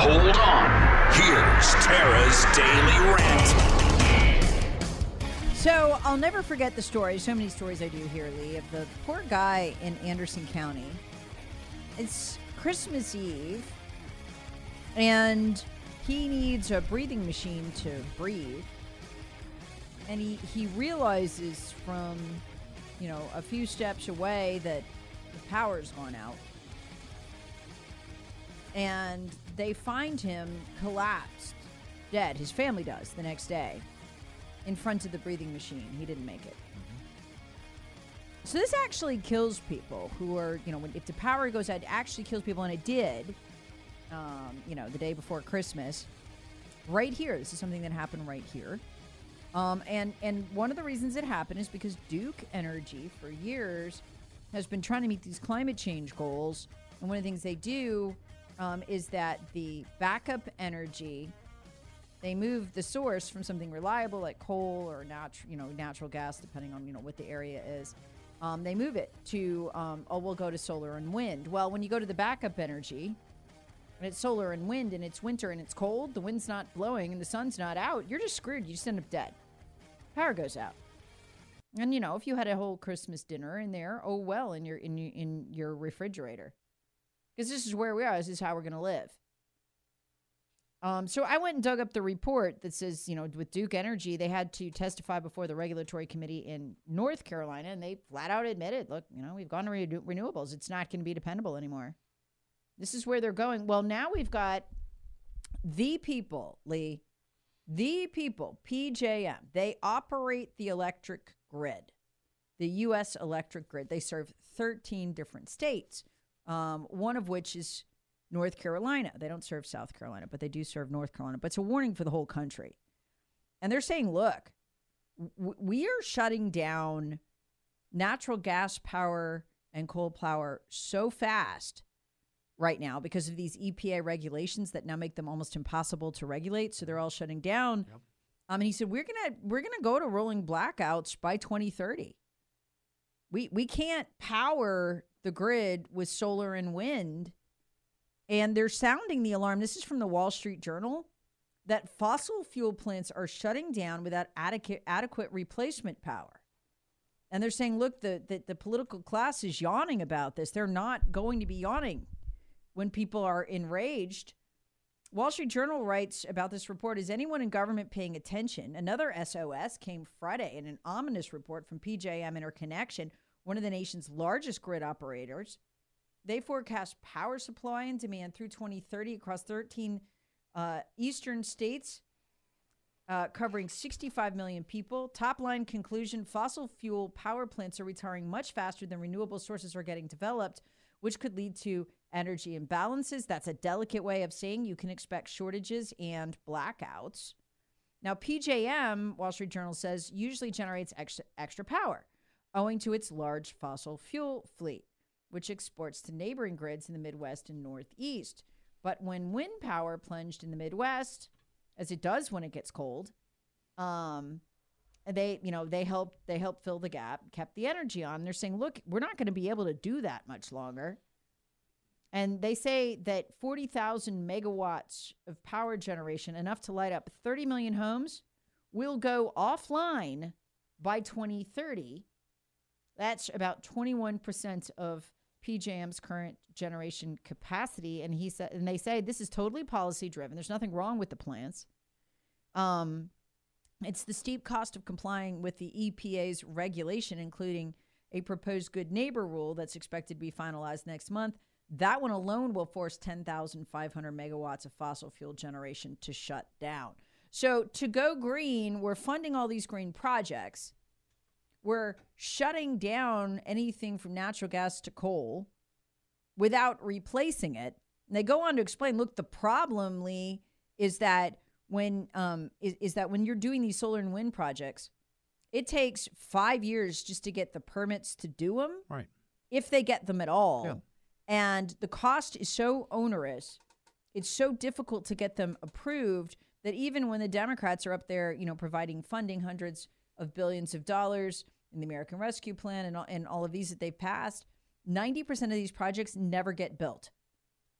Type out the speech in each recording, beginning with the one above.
Hold on. Here's Tara's Daily Rant. So I'll never forget the story. So many stories I do here, Lee, of the poor guy in Anderson County. It's Christmas Eve, and he needs a breathing machine to breathe. And he, he realizes from, you know, a few steps away that the power's gone out. And they find him collapsed, dead. His family does the next day in front of the breathing machine. He didn't make it. So this actually kills people who are, you know, when, if the power goes out, it actually kills people, and it did. Um, you know, the day before Christmas, right here. This is something that happened right here. Um, and and one of the reasons it happened is because Duke Energy for years has been trying to meet these climate change goals, and one of the things they do um, is that the backup energy they move the source from something reliable like coal or natural, you know, natural gas, depending on you know what the area is. Um, they move it to um, oh, we'll go to solar and wind. Well, when you go to the backup energy, and it's solar and wind, and it's winter and it's cold, the wind's not blowing and the sun's not out, you're just screwed. You just end up dead. Power goes out. And you know, if you had a whole Christmas dinner in there, oh well, in your in in your refrigerator, because this is where we are. This is how we're going to live. Um, so I went and dug up the report that says, you know, with Duke Energy, they had to testify before the regulatory committee in North Carolina, and they flat out admitted, look, you know, we've gone to re- renewables. It's not going to be dependable anymore. This is where they're going. Well, now we've got the people, Lee, the people, PJM. They operate the electric grid, the U.S. electric grid. They serve 13 different states, um, one of which is North Carolina. They don't serve South Carolina, but they do serve North Carolina. But it's a warning for the whole country. And they're saying, look, w- we are shutting down natural gas power and coal power so fast right now because of these EPA regulations that now make them almost impossible to regulate. So they're all shutting down. Yep. Um, and he said, we're gonna we're gonna go to rolling blackouts by 2030. We we can't power the grid with solar and wind and they're sounding the alarm. This is from the Wall Street Journal that fossil fuel plants are shutting down without adequate, adequate replacement power. And they're saying, look, the, the, the political class is yawning about this. They're not going to be yawning when people are enraged. Wall Street Journal writes about this report Is anyone in government paying attention? Another SOS came Friday in an ominous report from PJM Interconnection, one of the nation's largest grid operators. They forecast power supply and demand through 2030 across 13 uh, eastern states, uh, covering 65 million people. Top line conclusion fossil fuel power plants are retiring much faster than renewable sources are getting developed, which could lead to energy imbalances. That's a delicate way of saying you can expect shortages and blackouts. Now, PJM, Wall Street Journal says, usually generates extra, extra power owing to its large fossil fuel fleet which exports to neighboring grids in the Midwest and Northeast. But when wind power plunged in the Midwest, as it does when it gets cold, um, they you know they help they help fill the gap, kept the energy on. They're saying, look, we're not going to be able to do that much longer. And they say that 40,000 megawatts of power generation, enough to light up 30 million homes, will go offline by 2030. That's about 21% of PJM's current generation capacity, and he said, and they say this is totally policy driven. There's nothing wrong with the plants. Um, it's the steep cost of complying with the EPA's regulation, including a proposed good neighbor rule that's expected to be finalized next month. That one alone will force 10,500 megawatts of fossil fuel generation to shut down. So, to go green, we're funding all these green projects. We're shutting down anything from natural gas to coal without replacing it. And they go on to explain look, the problem, Lee, is that when um, is, is that when you're doing these solar and wind projects, it takes five years just to get the permits to do them. Right. If they get them at all. Yeah. And the cost is so onerous, it's so difficult to get them approved that even when the Democrats are up there, you know, providing funding hundreds of billions of dollars in the American Rescue Plan and all, and all of these that they've passed, 90% of these projects never get built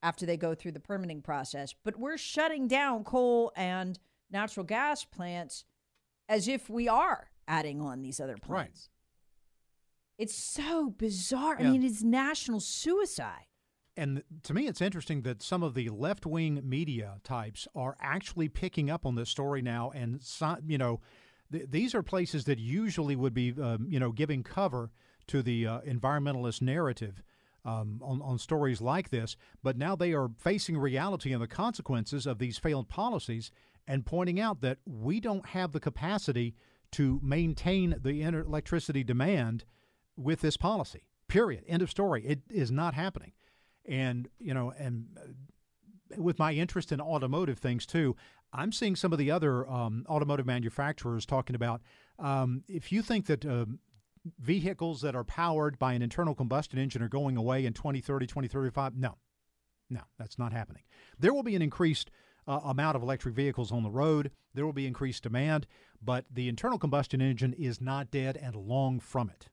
after they go through the permitting process. But we're shutting down coal and natural gas plants as if we are adding on these other plants. Right. It's so bizarre. Yeah. I mean, it's national suicide. And to me, it's interesting that some of the left wing media types are actually picking up on this story now. And, you know, th- these are places that usually would be, um, you know, giving cover to the uh, environmentalist narrative um, on, on stories like this. But now they are facing reality and the consequences of these failed policies and pointing out that we don't have the capacity to maintain the electricity demand with this policy. Period. End of story. It is not happening. And, you know, and uh, with my interest in automotive things too, I'm seeing some of the other um, automotive manufacturers talking about um, if you think that um vehicles that are powered by an internal combustion engine are going away in 2030, 2035, no, no, that's not happening. There will be an increased uh, amount of electric vehicles on the road. There will be increased demand, but the internal combustion engine is not dead and long from it.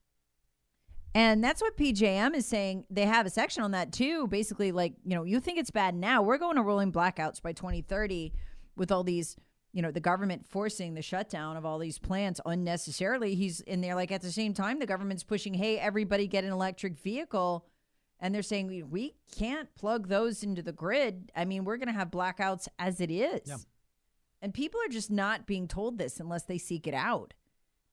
And that's what PJM is saying. They have a section on that too. Basically, like, you know, you think it's bad now. We're going to rolling blackouts by 2030 with all these, you know, the government forcing the shutdown of all these plants unnecessarily. He's in there, like, at the same time, the government's pushing, hey, everybody get an electric vehicle. And they're saying, we, we can't plug those into the grid. I mean, we're going to have blackouts as it is. Yeah. And people are just not being told this unless they seek it out.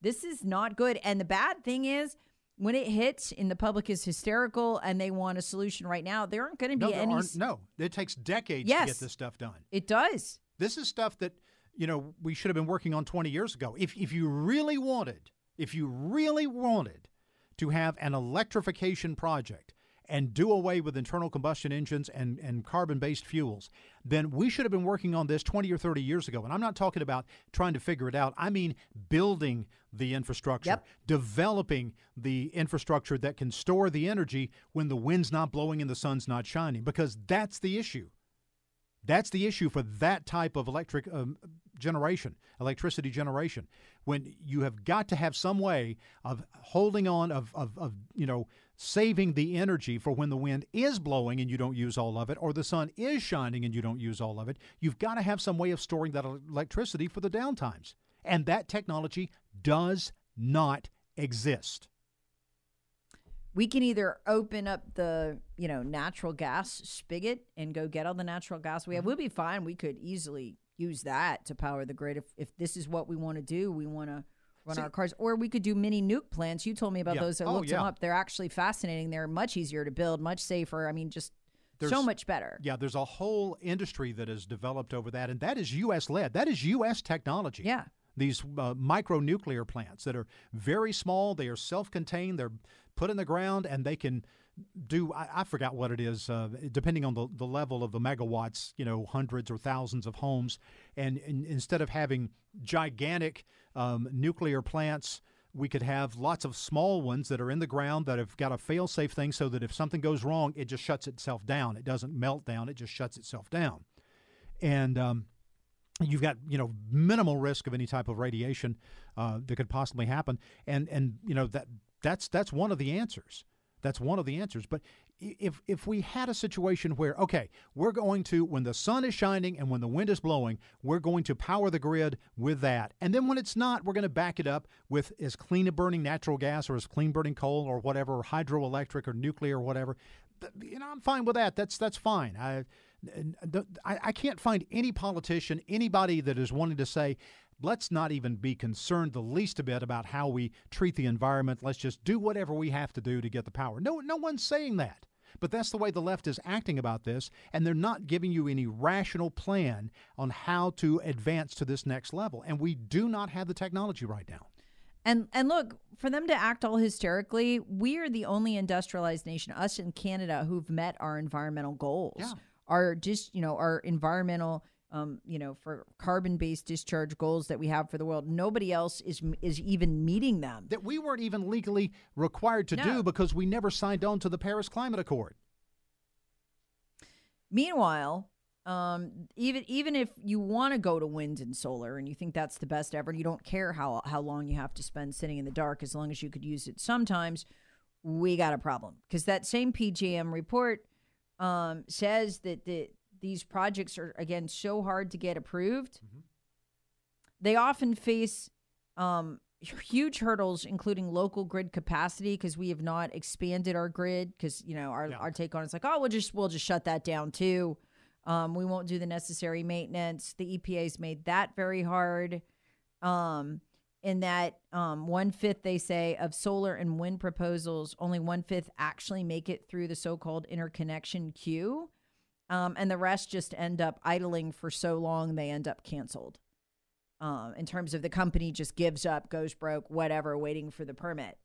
This is not good. And the bad thing is, when it hits and the public is hysterical and they want a solution right now, there aren't going to be there any. no, it takes decades to get this stuff done. It does. This is stuff that you know we should have been working on 20 years ago. If if you really wanted, if you really wanted to have an electrification project and do away with internal combustion engines and, and carbon based fuels, then we should have been working on this 20 or 30 years ago. And I'm not talking about trying to figure it out. I mean building the infrastructure, Yep. developing the infrastructure that can store the energy when the wind's not blowing and the sun's not shining, because that's the issue. That's the issue for that type of electric um, generation, electricity generation. When you have got to have some way of holding on, of, of, of you know, saving the energy for when the wind is blowing and you don't use all of it, or the sun is shining and you don't use all of it. You've got to have some way of storing that electricity for the downtimes, and that technology does not exist. We can either open up the, you know, natural gas spigot and go get all the natural gas we have. Mm-hmm. We'll be fine. We could easily use that to power the grid if, if this is what we want to do. We want to run our cars, or we could do mini nuke plants. You told me about Yeah. those. I Oh, looked them up. They're actually fascinating. They're much easier to build, much safer. I mean, just so much better. Yeah, there's a whole industry that has developed over that, and that is U.S. led. That is U.S. technology. Yeah. These uh, micro nuclear plants that are very small, they are self contained, they're put in the ground, and they can do, I, I forgot what it is, uh, depending on the, the level of the megawatts, you know, hundreds or thousands of homes. And, and instead of having gigantic um, nuclear plants, we could have lots of small ones that are in the ground that have got a fail safe thing so that if something goes wrong, it just shuts itself down. It doesn't melt down, it just shuts itself down. And, um, you've got you know minimal risk of any type of radiation uh, that could possibly happen. And and you know that that's that's one of the answers. That's one of the answers. But if if we had a situation where okay, we're going to when the sun is shining and when the wind is blowing, we're going to power the grid with that, and then when it's not, we're going to back it up with as clean a burning natural gas or as clean burning coal or whatever, or hydroelectric or nuclear or whatever. You know, I'm fine with that. That's that's fine. I I, can't find any politician, anybody that is wanting to say, let's not even be concerned the least a bit about how we treat the environment. Let's just do whatever we have to do to get the power. No, no one's saying that. But that's the way the left is acting about this, and they're not giving you any rational plan on how to advance to this next level. And we do not have the technology right now. And and look, for them to act all hysterically, we are the only industrialized nation, us in Canada, who've met our environmental goals. Yeah. Our just you know our environmental um, you know, for carbon-based discharge goals that we have for the world. Nobody else is is even meeting them. That we weren't even legally required to no. do because we never signed on to the Paris Climate Accord. Meanwhile, um, even even if you want to go to wind and solar and you think that's the best ever, and you don't care how how long you have to spend sitting in the dark, as long as you could use it sometimes, we got a problem because that same PJM report um, says that the these projects are again so hard to get approved. Mm-hmm. They often face um, huge hurdles, including local grid capacity, because we have not expanded our grid. Because you know our, yeah. our take on it's like, oh, we'll just we'll just shut that down too. Um, we won't do the necessary maintenance. The EPA's made that very hard. Um, in that um, one fifth, they say, of solar and wind proposals, only one fifth actually make it through the so called interconnection queue um, and the rest just end up idling for so long they end up canceled. Um, in terms of the company just gives up, goes broke, whatever, waiting for the permit.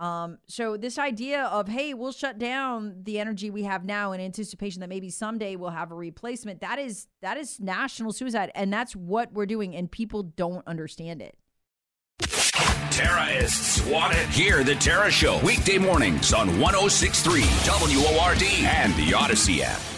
Um, so this idea of hey, we'll shut down the energy we have now in anticipation that maybe someday we'll have a replacement. That is that is national suicide, and that's what we're doing, and people don't understand it. Terrorists want it. Hear the Tara Show weekday mornings on 106.3 WORD and the Audacy app.